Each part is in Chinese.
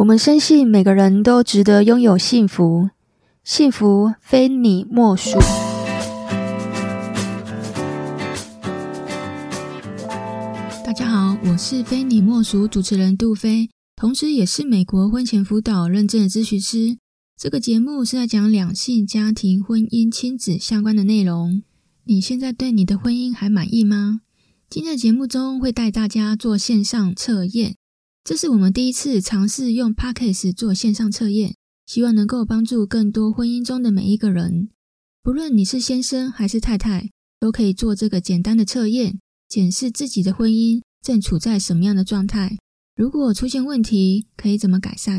我们深信每个人都值得拥有幸福，幸福非你莫属。大家好，我是非你莫属主持人杜菲，同时也是美国婚前辅导认证的咨询师。这个节目是在讲两性、家庭、婚姻、亲子相关的内容。你现在对你的婚姻还满意吗？今天的节目中会带大家做线上测验。这是我们第一次尝试用 Podcast 做线上测验，希望能够帮助更多婚姻中的每一个人，不论你是先生还是太太，都可以做这个简单的测验，检视自己的婚姻正处在什么样的状态。如果出现问题，可以怎么改善？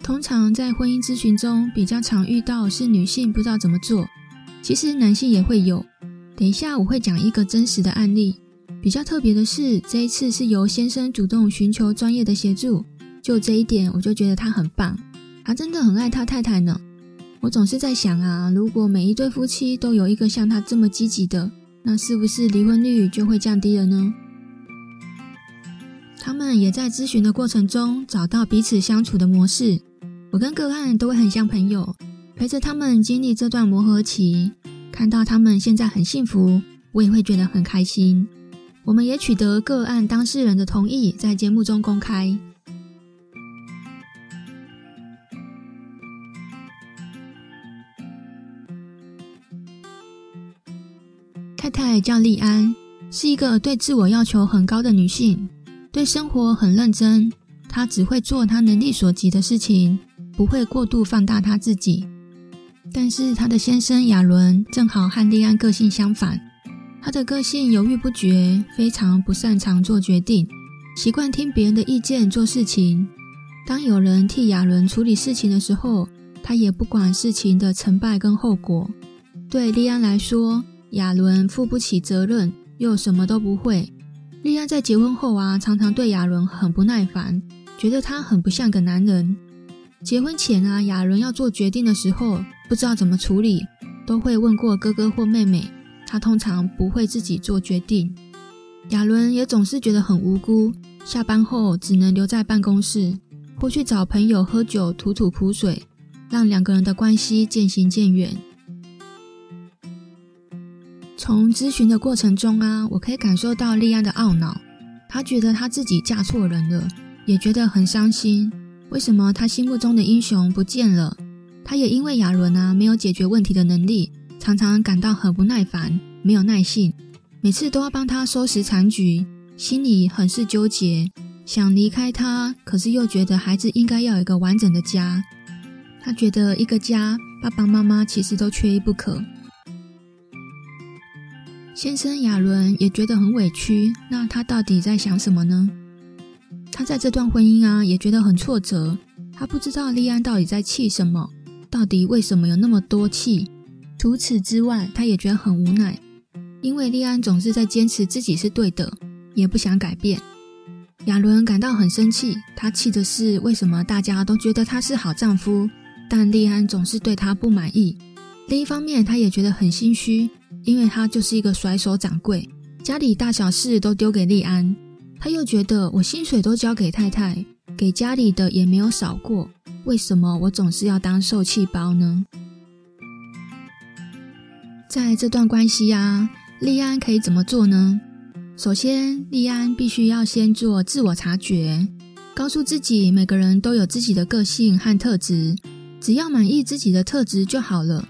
通常在婚姻咨询中，比较常遇到是女性不知道怎么做，其实男性也会有。等一下，我会讲一个真实的案例。比较特别的是，这一次是由先生主动寻求专业的协助。就这一点，我就觉得他很棒，他真的很爱他太太呢。我总是在想啊，如果每一对夫妻都有一个像他这么积极的，那是不是离婚率就会降低了呢？他们也在咨询的过程中找到彼此相处的模式。我跟个案都会很像朋友，陪着他们经历这段磨合期。看到他们现在很幸福，我也会觉得很开心。我们也取得个案当事人的同意，在节目中公开。太太叫莉安，是一个对自我要求很高的女性，对生活很认真。她只会做她能力所及的事情，不会过度放大她自己。但是他的先生亚伦正好和莉安个性相反，他的个性犹豫不决，非常不擅长做决定，习惯听别人的意见做事情。当有人替亚伦处理事情的时候，他也不管事情的成败跟后果。对莉安来说，亚伦负不起责任，又什么都不会。莉安在结婚后啊，常常对亚伦很不耐烦，觉得他很不像个男人。结婚前啊，亚伦要做决定的时候，不知道怎么处理，都会问过哥哥或妹妹。他通常不会自己做决定。亚伦也总是觉得很无辜，下班后只能留在办公室，或去找朋友喝酒吐吐苦水，让两个人的关系渐行渐远。从咨询的过程中啊，我可以感受到莉安的懊恼，她觉得她自己嫁错人了，也觉得很伤心。为什么他心目中的英雄不见了？他也因为亚伦啊没有解决问题的能力，常常感到很不耐烦，没有耐性，每次都要帮他收拾残局，心里很是纠结，想离开他，可是又觉得孩子应该要有一个完整的家。他觉得一个家，爸爸妈妈其实都缺一不可。先生亚伦也觉得很委屈，那他到底在想什么呢？在这段婚姻啊，也觉得很挫折。他不知道莉安到底在气什么，到底为什么有那么多气。除此之外，他也觉得很无奈，因为莉安总是在坚持自己是对的，也不想改变。亚伦感到很生气，他气的是为什么大家都觉得他是好丈夫，但莉安总是对他不满意。另一方面，他也觉得很心虚，因为他就是一个甩手掌柜，家里大小事都丢给莉安。他又觉得我薪水都交给太太，给家里的也没有少过，为什么我总是要当受气包呢？在这段关系啊，莉安可以怎么做呢？首先，莉安必须要先做自我察觉，告诉自己每个人都有自己的个性和特质，只要满意自己的特质就好了。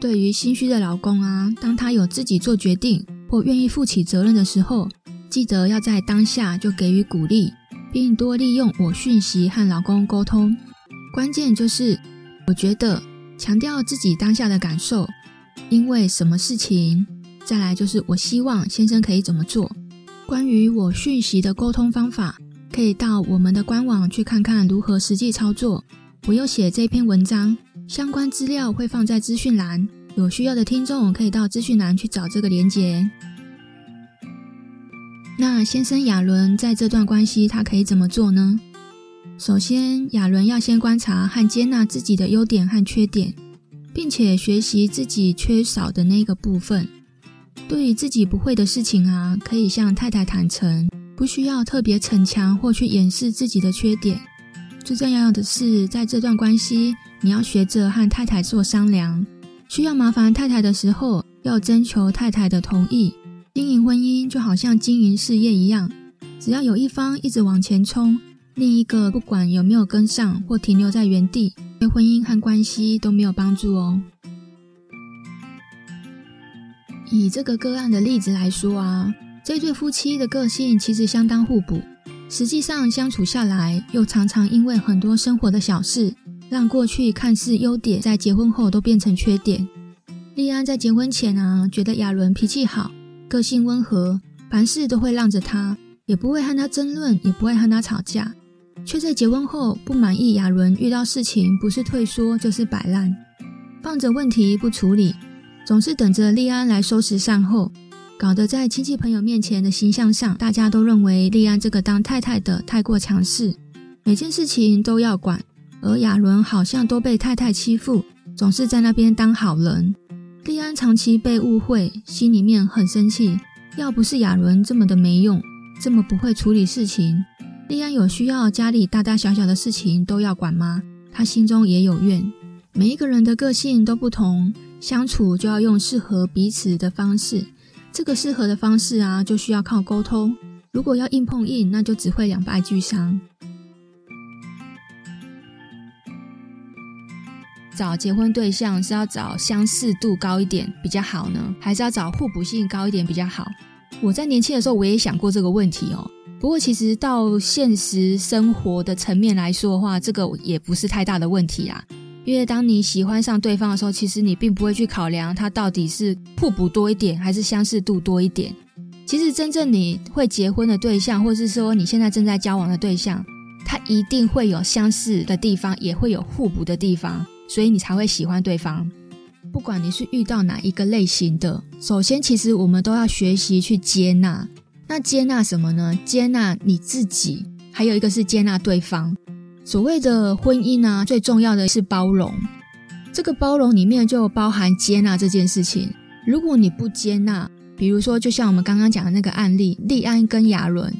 对于心虚的老公啊，当他有自己做决定或愿意负起责任的时候，记得要在当下就给予鼓励，并多利用我讯息和老公沟通。关键就是，我觉得强调自己当下的感受，因为什么事情。再来就是，我希望先生可以怎么做。关于我讯息的沟通方法，可以到我们的官网去看看如何实际操作。我又写这篇文章，相关资料会放在资讯栏，有需要的听众可以到资讯栏去找这个连结。那先生亚伦在这段关系，他可以怎么做呢？首先，亚伦要先观察和接纳自己的优点和缺点，并且学习自己缺少的那个部分。对于自己不会的事情啊，可以向太太坦诚，不需要特别逞强或去掩饰自己的缺点。最重要的是，在这段关系，你要学着和太太做商量。需要麻烦太太的时候，要征求太太的同意。经营婚姻就好像经营事业一样，只要有一方一直往前冲，另一个不管有没有跟上或停留在原地，对婚姻和关系都没有帮助哦。以这个个案的例子来说啊，这对夫妻的个性其实相当互补。实际上相处下来，又常常因为很多生活的小事，让过去看似优点，在结婚后都变成缺点。莉安在结婚前啊，觉得亚伦脾气好，个性温和，凡事都会让着他，也不会和他争论，也不会和他吵架。却在结婚后不满意亚伦遇到事情不是退缩就是摆烂，放着问题不处理，总是等着利安来收拾善后。搞得在亲戚朋友面前的形象上，大家都认为利安这个当太太的太过强势，每件事情都要管，而亚伦好像都被太太欺负，总是在那边当好人。利安长期被误会，心里面很生气。要不是亚伦这么的没用，这么不会处理事情，利安有需要家里大大小小的事情都要管吗？他心中也有怨。每一个人的个性都不同，相处就要用适合彼此的方式。这个适合的方式啊，就需要靠沟通。如果要硬碰硬，那就只会两败俱伤。找结婚对象是要找相似度高一点比较好呢，还是要找互补性高一点比较好？我在年轻的时候，我也想过这个问题哦。不过，其实到现实生活的层面来说的话，这个也不是太大的问题啊。因为当你喜欢上对方的时候，其实你并不会去考量他到底是互补多一点还是相似度多一点。其实真正你会结婚的对象，或是说你现在正在交往的对象，他一定会有相似的地方，也会有互补的地方，所以你才会喜欢对方。不管你是遇到哪一个类型的，首先其实我们都要学习去接纳。那接纳什么呢？接纳你自己，还有一个是接纳对方。所谓的婚姻啊，最重要的是包容。这个包容里面就包含接纳这件事情。如果你不接纳，比如说就像我们刚刚讲的那个案例，利安跟亚伦，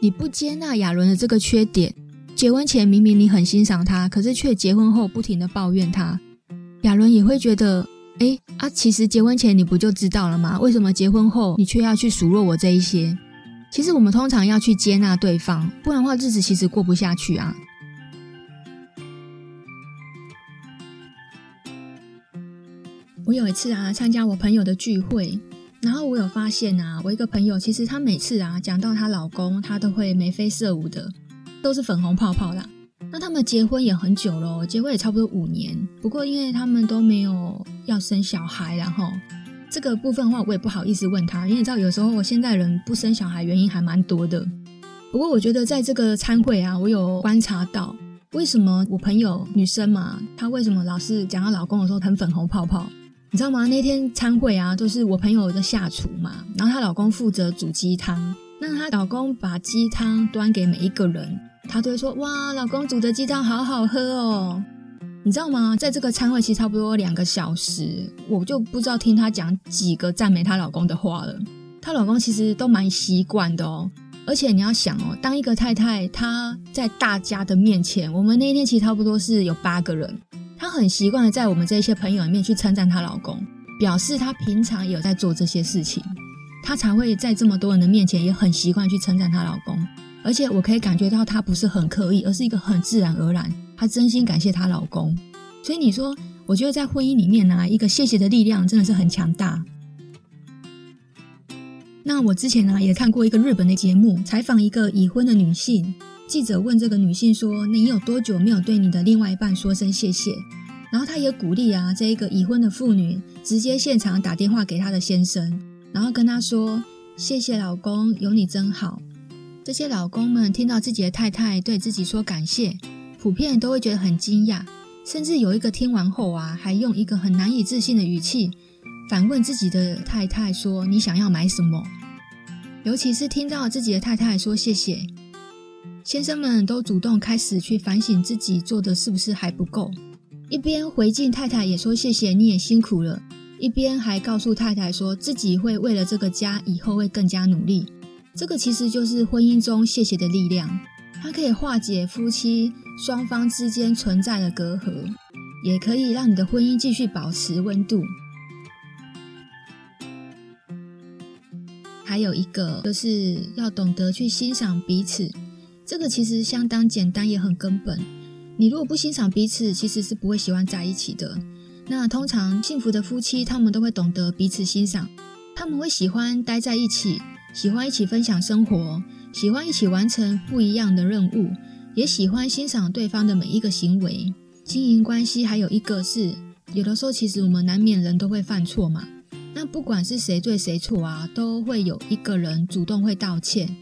你不接纳亚伦的这个缺点，结婚前明明你很欣赏他，可是却结婚后不停的抱怨他，亚伦也会觉得，哎啊，其实结婚前你不就知道了吗？为什么结婚后你却要去数落我这一些？其实我们通常要去接纳对方，不然的话日子其实过不下去啊。我有一次啊，参加我朋友的聚会，然后我有发现啊，我一个朋友其实她每次啊讲到她老公，她都会眉飞色舞的，都是粉红泡泡啦。那他们结婚也很久了，结婚也差不多五年，不过因为他们都没有要生小孩，然后这个部分的话，我也不好意思问他，因为你知道有时候我现在人不生小孩原因还蛮多的。不过我觉得在这个餐会啊，我有观察到为什么我朋友女生嘛，她为什么老是讲她老公的时候很粉红泡泡。你知道吗？那天餐会啊，都是我朋友的下厨嘛，然后她老公负责煮鸡汤。那她老公把鸡汤端给每一个人，她都会说：“哇，老公煮的鸡汤好好喝哦。”你知道吗？在这个餐会其实差不多两个小时，我就不知道听她讲几个赞美她老公的话了。她老公其实都蛮习惯的哦。而且你要想哦，当一个太太，她在大家的面前，我们那一天其实差不多是有八个人。她很习惯的在我们这些朋友里面去称赞她老公，表示她平常也有在做这些事情，她才会在这么多人的面前也很习惯去称赞她老公。而且我可以感觉到她不是很刻意，而是一个很自然而然，她真心感谢她老公。所以你说，我觉得在婚姻里面呢、一个谢谢的力量真的是很强大。那我之前呢也看过一个日本的节目，采访一个已婚的女性。记者问这个女性说：“你有多久没有对你的另外一半说声谢谢？”然后她也鼓励啊，这一个已婚的妇女直接现场打电话给她的先生，然后跟他说：“谢谢老公，有你真好。”这些老公们听到自己的太太对自己说感谢，普遍都会觉得很惊讶，甚至有一个听完后啊，还用一个很难以置信的语气反问自己的太太说：“你想要买什么？”尤其是听到自己的太太说谢谢。先生们都主动开始去反省自己做的是不是还不够，一边回敬太太也说谢谢你也辛苦了，一边还告诉太太说自己会为了这个家以后会更加努力。这个其实就是婚姻中谢谢的力量，它可以化解夫妻双方之间存在的隔阂，也可以让你的婚姻继续保持温度。还有一个就是要懂得去欣赏彼此，这个其实相当简单，也很根本。你如果不欣赏彼此，其实是不会喜欢在一起的。那通常幸福的夫妻，他们都会懂得彼此欣赏，他们会喜欢待在一起，喜欢一起分享生活，喜欢一起完成不一样的任务，也喜欢欣赏对方的每一个行为。经营关系还有一个是，有的时候其实我们难免人都会犯错嘛。那不管是谁对谁错啊，都会有一个人主动会道歉，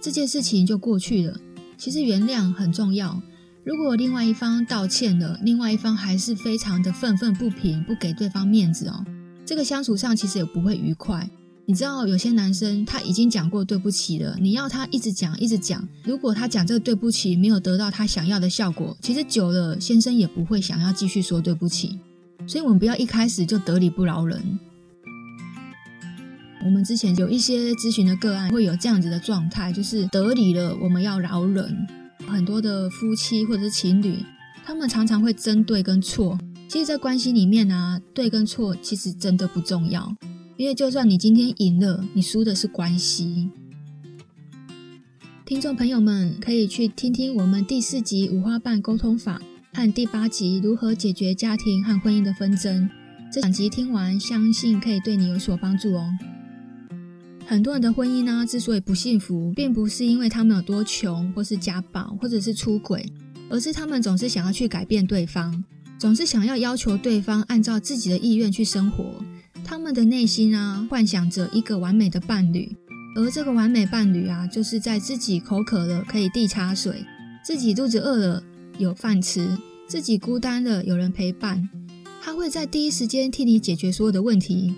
这件事情就过去了。其实原谅很重要。如果另外一方道歉了，另外一方还是非常的愤愤不平，不给对方面子哦，这个相处上其实也不会愉快。你知道有些男生他已经讲过对不起了，你要他一直讲一直讲，如果他讲这个对不起没有得到他想要的效果，其实久了先生也不会想要继续说对不起。所以我们不要一开始就得理不饶人。我们之前有一些咨询的个案会有这样子的状态，就是得理了，我们要饶人。很多的夫妻或者是情侣，他们常常会争对跟错。其实，在关系里面啊，对跟错其实真的不重要，因为就算你今天赢了，你输的是关系。听众朋友们可以去听听我们第四集五花瓣沟通法和第八集如何解决家庭和婚姻的纷争。这两集听完，相信可以对你有所帮助哦。很多人的婚姻呢，之所以不幸福，并不是因为他们有多穷，或是家暴，或者是出轨，而是他们总是想要去改变对方，总是想要要求对方按照自己的意愿去生活。他们的内心啊，幻想着一个完美的伴侣，而这个完美伴侣啊，就是在自己口渴了可以递茶水，自己肚子饿了有饭吃，自己孤单了有人陪伴，他会在第一时间替你解决所有的问题。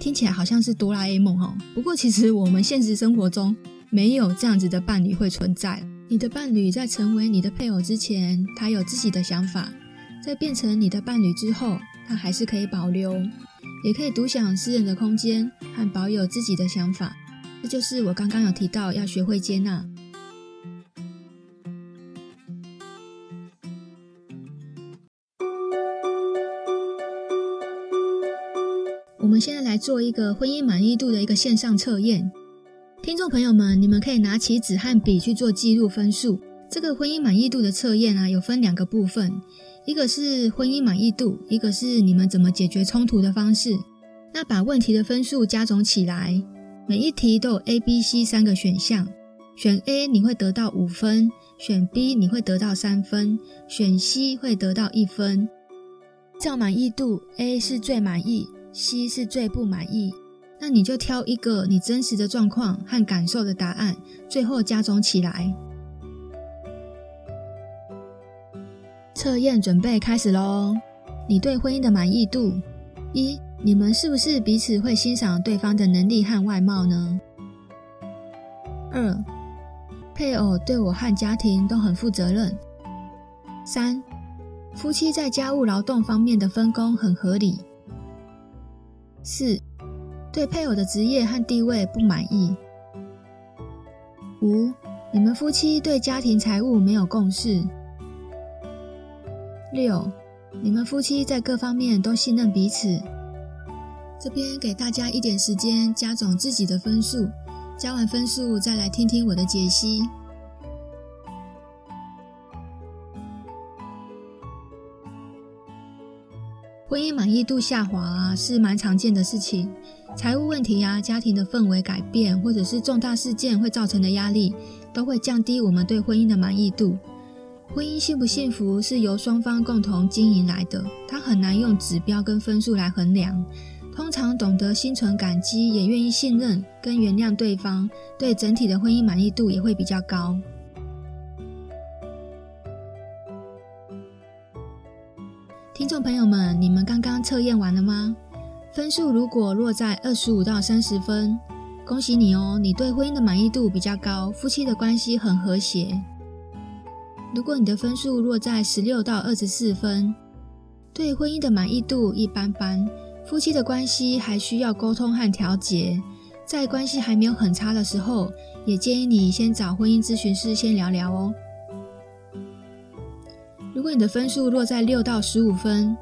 听起来好像是哆啦 A 梦哈，不过其实我们现实生活中没有这样子的伴侣会存在。你的伴侣在成为你的配偶之前，他有自己的想法；在变成你的伴侣之后，他还是可以保留，也可以独享私人的空间和保有自己的想法。这就是我刚刚有提到要学会接纳。我们现在来做一个婚姻满意度的一个线上测验，听众朋友们，你们可以拿起纸和笔去做记录分数。这个婚姻满意度的测验啊，有分两个部分，一个是婚姻满意度，一个是你们怎么解决冲突的方式。那把问题的分数加总起来，每一题都有 A、B、C 三个选项，选 A 你会得到五分，选 B 你会得到三分，选 C 会得到一分。照满意度，A 是最满意。C 是最不满意，那你就挑一个你真实的状况和感受的答案，最后加总起来。测验准备开始喽！你对婚姻的满意度：一，你们是不是彼此会欣赏对方的能力和外貌呢？二，配偶对我和家庭都很负责任。三，夫妻在家务劳动方面的分工很合理。四，对配偶的职业和地位不满意。五，你们夫妻对家庭财务没有共识。六，你们夫妻在各方面都信任彼此。这边给大家一点时间加总自己的分数，加完分数再来听听我的解析。婚姻满意度下滑啊，是蛮常见的事情。财务问题呀、啊，家庭的氛围改变，或者是重大事件会造成的压力，都会降低我们对婚姻的满意度。婚姻幸不幸福是由双方共同经营来的，它很难用指标跟分数来衡量。通常懂得心存感激，也愿意信任跟原谅对方，对整体的婚姻满意度也会比较高。听众朋友们，你们刚刚测验完了吗？分数如果落在二十五到三十分，恭喜你哦，你对婚姻的满意度比较高，夫妻的关系很和谐。如果你的分数落在十六到二十四分，对婚姻的满意度一般般，夫妻的关系还需要沟通和调节，在关系还没有很差的时候，也建议你先找婚姻咨询师先聊聊哦。如果你的分数落在六到十五分，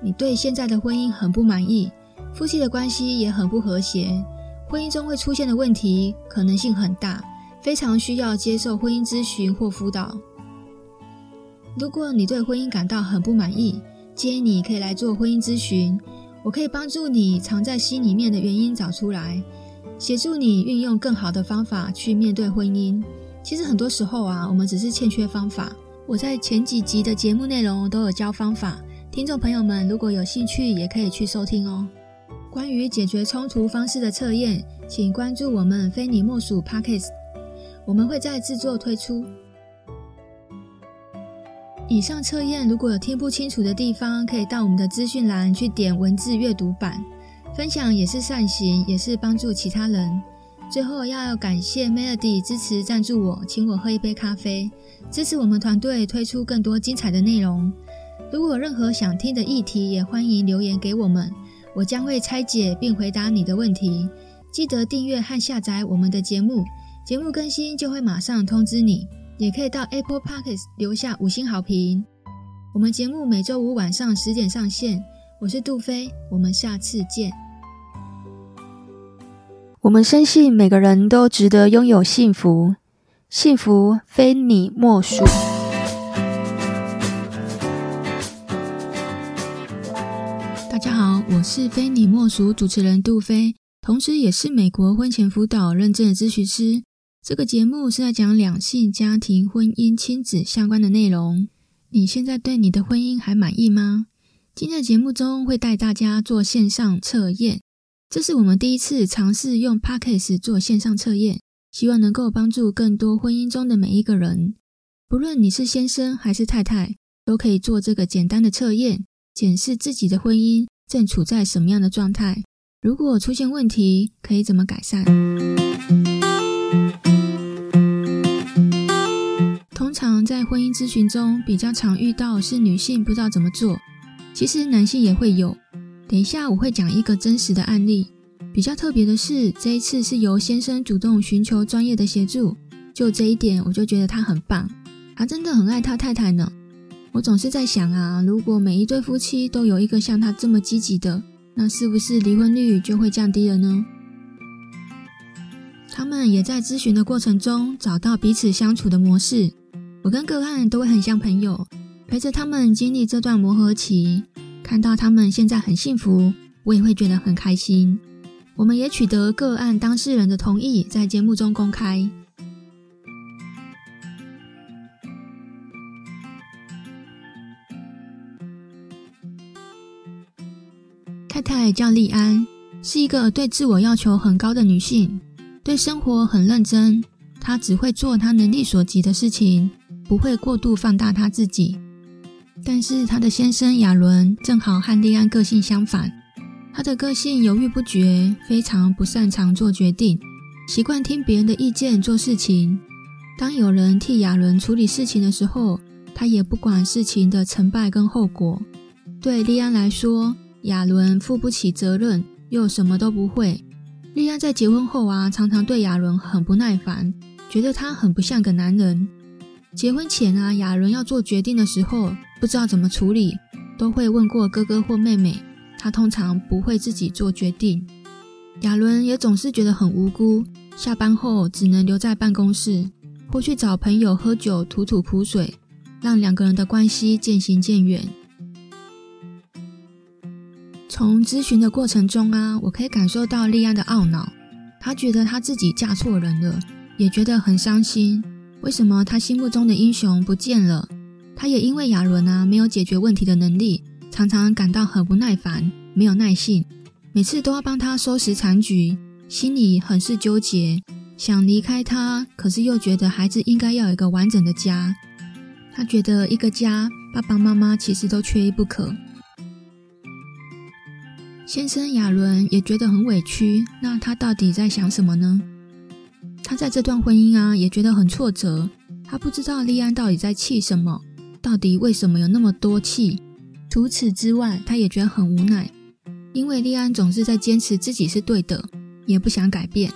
你对现在的婚姻很不满意，夫妻的关系也很不和谐，婚姻中会出现的问题可能性很大，非常需要接受婚姻咨询或辅导。如果你对婚姻感到很不满意，建议你可以来做婚姻咨询，我可以帮助你藏在心里面的原因找出来，协助你运用更好的方法去面对婚姻。其实很多时候啊，我们只是欠缺方法。我在前几集的节目内容都有教方法，听众朋友们如果有兴趣，也可以去收听哦。关于解决冲突方式的测验，请关注我们非你莫属 Podcast，我们会在制作推出。以上测验如果有听不清楚的地方，可以到我们的资讯栏去点文字阅读版。分享也是善行，也是帮助其他人。最后要感谢 Melody 支持赞助我，请我喝一杯咖啡，支持我们团队推出更多精彩的内容。如果有任何想听的议题，也欢迎留言给我们，我将会拆解并回答你的问题。记得订阅和下载我们的节目，节目更新就会马上通知你。也可以到 Apple Podcast 留下五星好评。我们节目每周五晚上十点上线。我是杜飞，我们下次见。我们深信每个人都值得拥有幸福，幸福非你莫属。大家好，我是非你莫属主持人杜飞，同时也是美国婚前辅导认证的咨询师。这个节目是在讲两性、家庭、婚姻、亲子相关的内容。你现在对你的婚姻还满意吗？今天的节目中会带大家做线上测验。这是我们第一次尝试用 Podcast 做线上测验，希望能够帮助更多婚姻中的每一个人，不论你是先生还是太太，都可以做这个简单的测验，检视自己的婚姻正处在什么样的状态。如果出现问题，可以怎么改善？在婚姻咨询中，比较常遇到是女性不知道怎么做，其实男性也会有。等一下，我会讲一个真实的案例。比较特别的是，这一次是由先生主动寻求专业的协助。就这一点，我就觉得他很棒，他真的很爱他太太呢。我总是在想啊，如果每一对夫妻都有一个像他这么积极的，那是不是离婚率就会降低了呢？他们也在咨询的过程中找到彼此相处的模式。我跟个案都会很像朋友，陪着他们经历这段磨合期。看到他们现在很幸福，我也会觉得很开心。我们也取得个案当事人的同意，在节目中公开。太太叫莉安，是一个对自我要求很高的女性，对生活很认真。她只会做她能力所及的事情，不会过度放大他自己。但是他的先生亚伦正好和莉安个性相反，他的个性犹豫不决，非常不擅长做决定，习惯听别人的意见做事情。当有人替亚伦处理事情的时候，他也不管事情的成败跟后果。对莉安来说，亚伦负不起责任，又什么都不会。莉安在结婚后啊，常常对亚伦很不耐烦，觉得他很不像个男人。结婚前啊，亚伦要做决定的时候，不知道怎么处理，都会问过哥哥或妹妹。他通常不会自己做决定。亚伦也总是觉得很无辜，下班后只能留在办公室，或去找朋友喝酒吐吐苦水，让两个人的关系渐行渐远。从咨询的过程中啊，我可以感受到莉安的懊恼，她觉得她自己嫁错人了，也觉得很伤心。为什么他心目中的英雄不见了？他也因为亚伦啊没有解决问题的能力，常常感到很不耐烦，没有耐性，每次都要帮他收拾残局，心里很是纠结，想离开他，可是又觉得孩子应该要有一个完整的家。他觉得一个家，爸爸妈妈其实都缺一不可。先生亚伦也觉得很委屈，那他到底在想什么呢？他在这段婚姻啊也觉得很挫折，他不知道莉安到底在气什么。到底为什么有那么多气？除此之外，他也觉得很无奈，因为莉安总是在坚持自己是对的，也不想改变。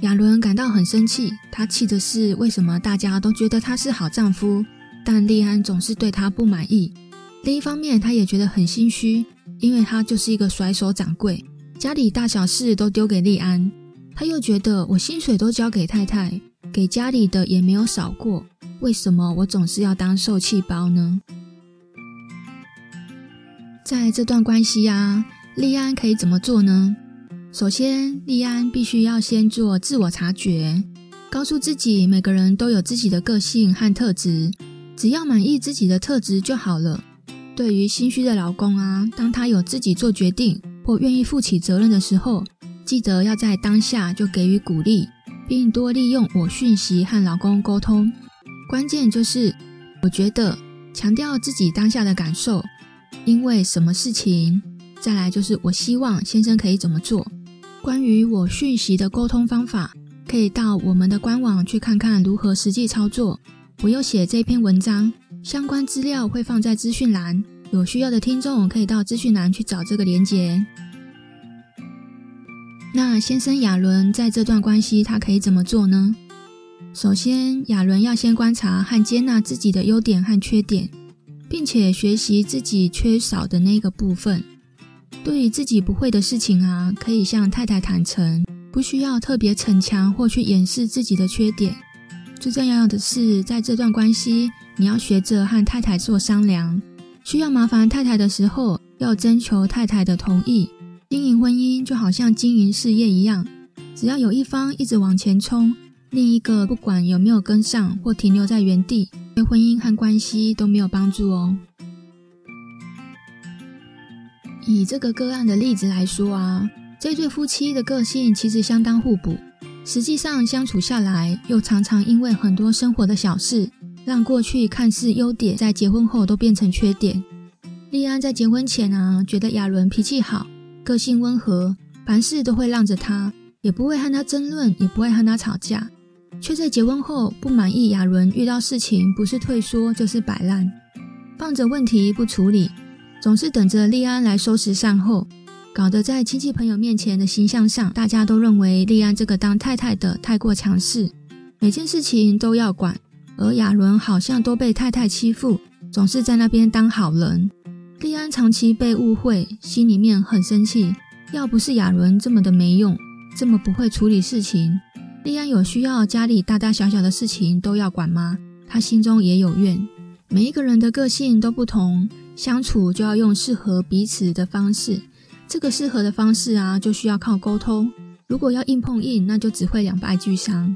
亚伦感到很生气，他气的是为什么大家都觉得他是好丈夫，但利安总是对他不满意。另一方面，他也觉得很心虚，因为他就是一个甩手掌柜，家里大小事都丢给利安。他又觉得我薪水都交给太太，给家里的也没有少过，为什么我总是要当受气包呢？在这段关系啊，利安可以怎么做呢？首先，利安必须要先做自我察觉，告诉自己每个人都有自己的个性和特质，只要满意自己的特质就好了。对于心虚的老公啊，当他有自己做决定或愿意负起责任的时候，记得要在当下就给予鼓励，并多利用我讯息和老公沟通。关键就是，我觉得强调自己当下的感受。因为什么事情？再来就是我希望先生可以怎么做。关于我讯息的沟通方法，可以到我们的官网去看看如何实际操作。我又写这篇文章，相关资料会放在资讯栏，有需要的听众可以到资讯栏去找这个连结。那先生亚伦在这段关系，他可以怎么做呢？首先，亚伦要先观察和接纳自己的优点和缺点。并且学习自己缺少的那个部分。对于自己不会的事情啊，可以向太太坦诚，不需要特别逞强或去掩饰自己的缺点。最重要的是，在这段关系，你要学着和太太做商量。需要麻烦太太的时候，要征求太太的同意。经营婚姻就好像经营事业一样，只要有一方一直往前冲，另一个不管有没有跟上或停留在原地。对婚姻和关系都没有帮助哦。以这个个案的例子来说啊，这对夫妻的个性其实相当互补，实际上相处下来，又常常因为很多生活的小事，让过去看似优点，在结婚后都变成缺点。莉安在结婚前啊，觉得亚伦脾气好，个性温和，凡事都会让着他，也不会和他争论，也不会和他吵架。却在结婚后不满意亚伦遇到事情不是退缩就是摆烂，放着问题不处理，总是等着利安来收拾善后，搞得在亲戚朋友面前的形象上，大家都认为利安这个当太太的太过强势，每件事情都要管，而亚伦好像都被太太欺负，总是在那边当好人。利安长期被误会，心里面很生气，要不是亚伦这么的没用，这么不会处理事情。利安有需要家里大大小小的事情都要管吗？他心中也有怨。每一个人的个性都不同，相处就要用适合彼此的方式。这个适合的方式啊，就需要靠沟通。如果要硬碰硬，那就只会两败俱伤。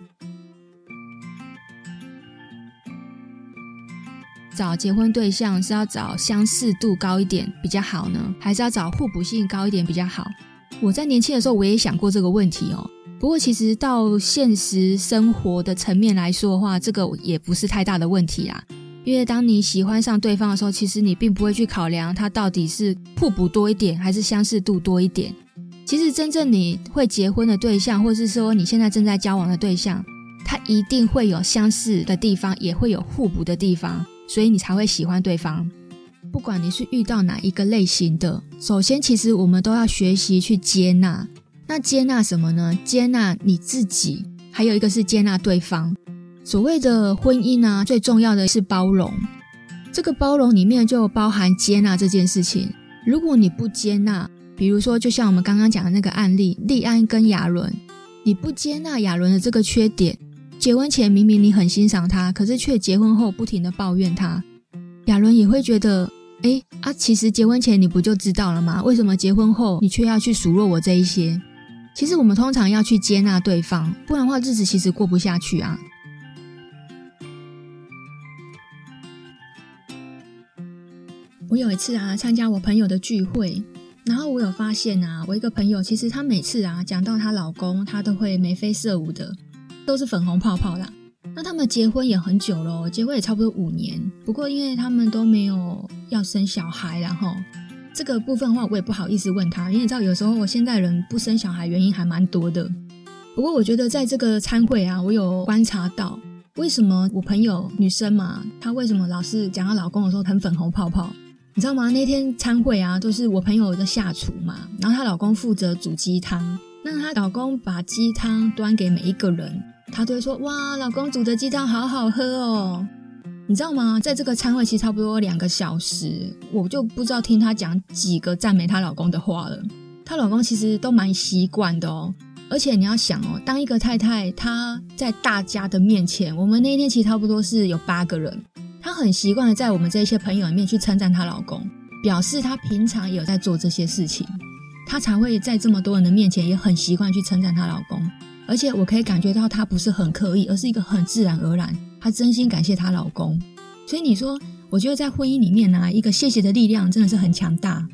找结婚对象是要找相似度高一点比较好呢，还是要找互补性高一点比较好？我在年轻的时候，我也想过这个问题哦。不过，其实到现实生活的层面来说的话，这个也不是太大的问题啊。因为当你喜欢上对方的时候，其实你并不会去考量他到底是互补多一点还是相似度多一点。其实真正你会结婚的对象，或是说你现在正在交往的对象，他一定会有相似的地方，也会有互补的地方，所以你才会喜欢对方。不管你是遇到哪一个类型的，首先其实我们都要学习去接纳。那接纳什么呢？接纳你自己，还有一个是接纳对方。所谓的婚姻啊，最重要的是包容。这个包容里面就包含接纳这件事情。如果你不接纳，比如说就像我们刚刚讲的那个案例，利安跟亚伦，你不接纳亚伦的这个缺点，结婚前明明你很欣赏他，可是却结婚后不停的抱怨他，亚伦也会觉得，哎啊，其实结婚前你不就知道了吗？为什么结婚后你却要去数落我这一些？其实我们通常要去接纳对方，不然的话日子其实过不下去啊。我有一次啊，参加我朋友的聚会，然后我有发现啊，我一个朋友其实她每次啊讲到她老公，她都会眉飞色舞的，都是粉红泡泡啦。那他们结婚也很久了，结婚也差不多五年，不过因为他们都没有要生小孩，然后。这个部分的话，我也不好意思问他，因为你知道，有时候我现在人不生小孩原因还蛮多的。不过我觉得在这个餐会啊，我有观察到，为什么我朋友女生嘛，她为什么老是讲她老公的时候很粉红泡泡？你知道吗？那天餐会啊，都是我朋友的下厨嘛，然后她老公负责煮鸡汤，那她老公把鸡汤端给每一个人，她都会说：“哇，老公煮的鸡汤好好喝哦。”你知道吗？在这个餐会期差不多两个小时，我就不知道听她讲几个赞美她老公的话了。她老公其实都蛮习惯的哦。而且你要想哦，当一个太太，她在大家的面前，我们那一天其实差不多是有八个人，她很习惯的在我们这些朋友里面去称赞她老公，表示她平常也有在做这些事情，她才会在这么多人的面前也很习惯去称赞她老公。而且我可以感觉到她不是很刻意，而是一个很自然而然，她真心感谢她老公。所以你说，我觉得在婚姻里面呢、一个谢谢的力量真的是很强大。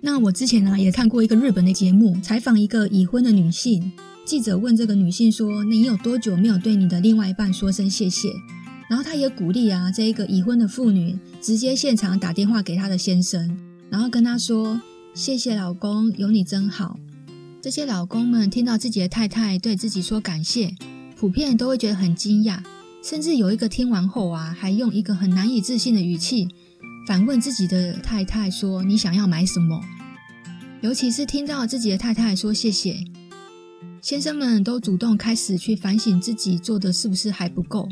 那我之前呢也看过一个日本的节目，采访一个已婚的女性。记者问这个女性说：“你有多久没有对你的另外一半说声谢谢？”然后她也鼓励啊，这一个已婚的妇女直接现场打电话给她的先生，然后跟他说：“谢谢老公，有你真好。”这些老公们听到自己的太太对自己说感谢，普遍都会觉得很惊讶，甚至有一个听完后啊，还用一个很难以置信的语气。反问自己的太太说：“你想要买什么？”尤其是听到自己的太太说谢谢，先生们都主动开始去反省自己做的是不是还不够，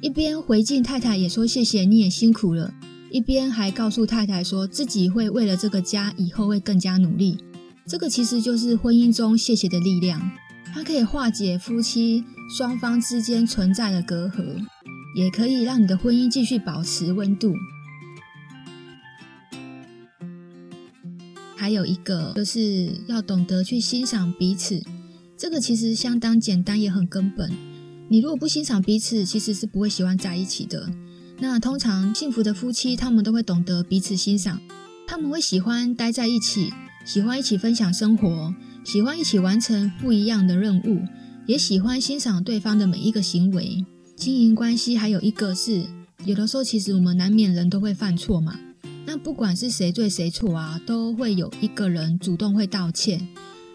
一边回敬太太也说谢谢，你也辛苦了，一边还告诉太太说自己会为了这个家以后会更加努力。这个其实就是婚姻中谢谢的力量，它可以化解夫妻双方之间存在的隔阂，也可以让你的婚姻继续保持温度。还有一个就是要懂得去欣赏彼此，这个其实相当简单，也很根本。你如果不欣赏彼此，其实是不会喜欢在一起的。那通常幸福的夫妻，他们都会懂得彼此欣赏，他们会喜欢待在一起，喜欢一起分享生活，喜欢一起完成不一样的任务，也喜欢欣赏对方的每一个行为。经营关系还有一个是，有的时候其实我们难免人都会犯错嘛。那不管是谁对谁错啊，都会有一个人主动会道歉，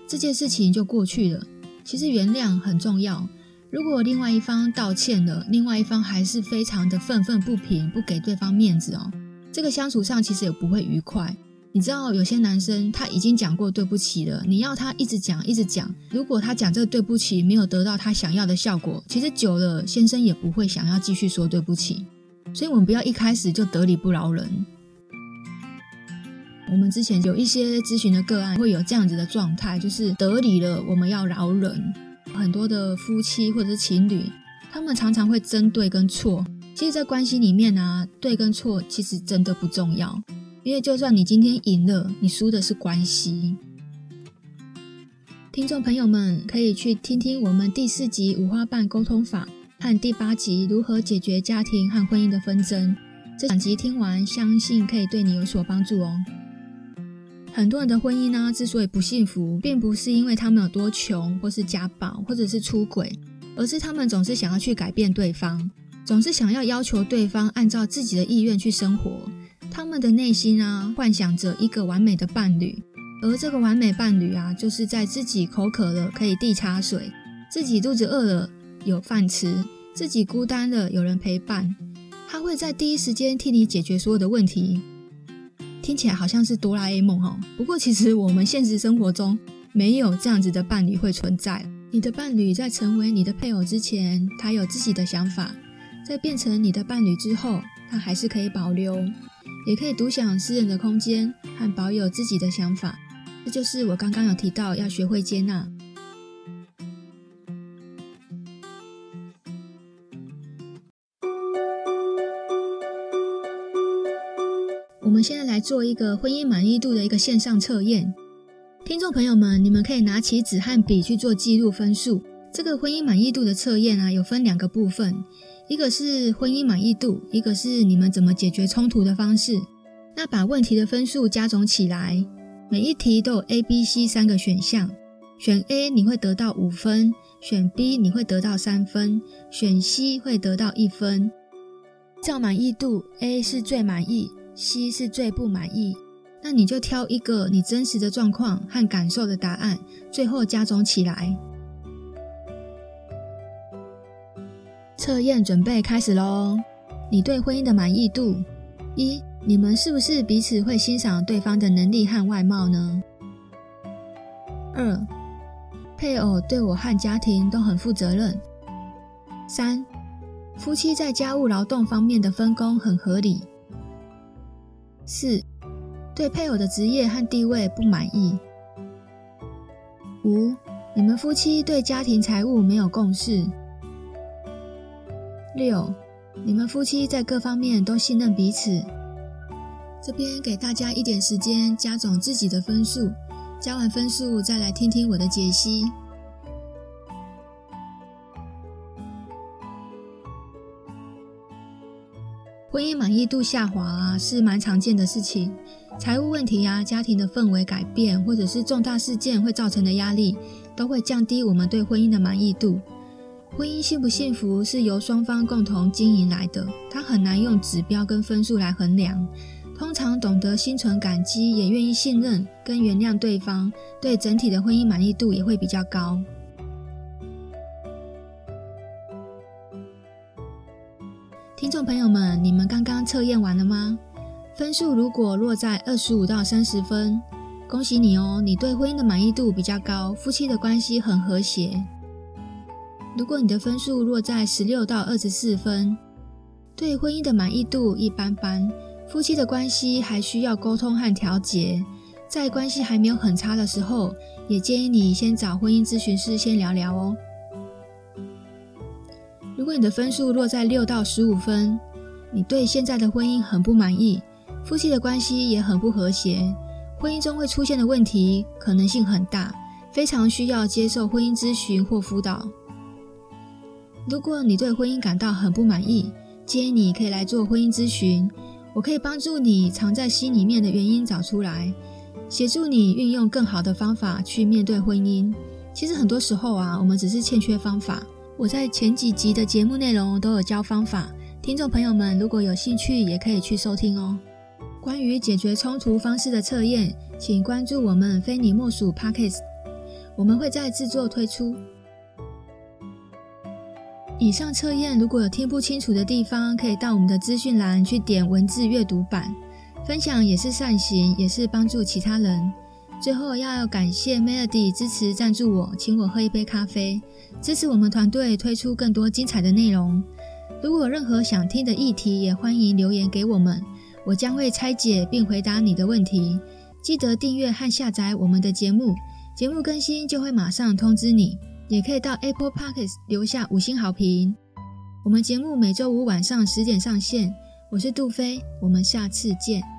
这件事情就过去了。其实原谅很重要。如果另外一方道歉了，另外一方还是非常的愤愤不平，不给对方面子哦，这个相处上其实也不会愉快。你知道有些男生他已经讲过对不起了，你要他一直讲一直讲，如果他讲这个对不起没有得到他想要的效果，其实久了先生也不会想要继续说对不起。所以我们不要一开始就得理不饶人。我们之前有一些咨询的个案会有这样子的状态，就是得理了，我们要饶人。很多的夫妻或者是情侣，他们常常会争对跟错。其实，在关系里面啊，对跟错其实真的不重要，因为就算你今天赢了，你输的是关系。听众朋友们可以去听听我们第四集五花瓣沟通法和第八集如何解决家庭和婚姻的纷争。这两集听完，相信可以对你有所帮助哦。很多人的婚姻呢，之所以不幸福，并不是因为他们有多穷，或是家暴，或者是出轨，而是他们总是想要去改变对方，总是想要要求对方按照自己的意愿去生活。他们的内心啊，幻想着一个完美的伴侣，而这个完美伴侣啊，就是在自己口渴了可以递茶水，自己肚子饿了有饭吃，自己孤单了有人陪伴，他会在第一时间替你解决所有的问题。听起来好像是哆啦 A 梦哈，不过其实我们现实生活中没有这样子的伴侣会存在。你的伴侣在成为你的配偶之前，他有自己的想法；在变成你的伴侣之后，他还是可以保留，也可以独享私人的空间和保有自己的想法。这就是我刚刚有提到要学会接纳。我们现在来做一个婚姻满意度的一个线上测验，听众朋友们，你们可以拿起纸和笔去做记录分数。这个婚姻满意度的测验啊，有分两个部分，一个是婚姻满意度，一个是你们怎么解决冲突的方式。那把问题的分数加总起来，每一题都有 A、B、C 三个选项，选 A 你会得到五分，选 B 你会得到三分，选 C 会得到一分。照满意度，A 是最满意。C 是最不满意，那你就挑一个你真实的状况和感受的答案，最后加总起来。测验准备开始喽！你对婚姻的满意度：一，你们是不是彼此会欣赏对方的能力和外貌呢？二，配偶对我和家庭都很负责任。三，夫妻在家务劳动方面的分工很合理。四，对配偶的职业和地位不满意。五，你们夫妻对家庭财务没有共识。六，你们夫妻在各方面都信任彼此。这边给大家一点时间加总自己的分数，加完分数再来听听我的解析。婚姻满意度下滑啊，是蛮常见的事情。财务问题、啊，家庭的氛围改变，或者是重大事件会造成的压力，都会降低我们对婚姻的满意度。婚姻幸不幸福是由双方共同经营来的，它很难用指标跟分数来衡量。通常懂得心存感激，也愿意信任跟原谅对方，对整体的婚姻满意度也会比较高。听众朋友们，你们刚刚测验完了吗？分数如果落在二十五到三十分，恭喜你哦，你对婚姻的满意度比较高，夫妻的关系很和谐。如果你的分数落在十六到二十四分，对婚姻的满意度一般般，夫妻的关系还需要沟通和调节。在关系还没有很差的时候，也建议你先找婚姻咨询师先聊聊哦。如果你的分数落在六到十五分，你对现在的婚姻很不满意，夫妻的关系也很不和谐，婚姻中会出现的问题可能性很大，非常需要接受婚姻咨询或辅导。如果你对婚姻感到很不满意，建议你可以来做婚姻咨询，我可以帮助你藏在心里面的原因找出来，协助你运用更好的方法去面对婚姻。其实很多时候啊，我们只是欠缺方法。我在前几集的节目内容都有教方法，听众朋友们如果有兴趣，也可以去收听哦。关于解决冲突方式的测验，请关注我们非你莫属 Podcast，我们会在制作推出。以上测验如果有听不清楚的地方，可以到我们的资讯栏去点文字阅读版。分享也是善行，也是帮助其他人。最后要感谢 Melody 支持赞助我，请我喝一杯咖啡，支持我们团队推出更多精彩的内容。如果有任何想听的议题，也欢迎留言给我们，我将会拆解并回答你的问题。记得订阅和下载我们的节目，节目更新就会马上通知你。也可以到 Apple Podcast 留下五星好评。我们节目每周五晚上十点上线。我是杜飞，我们下次见。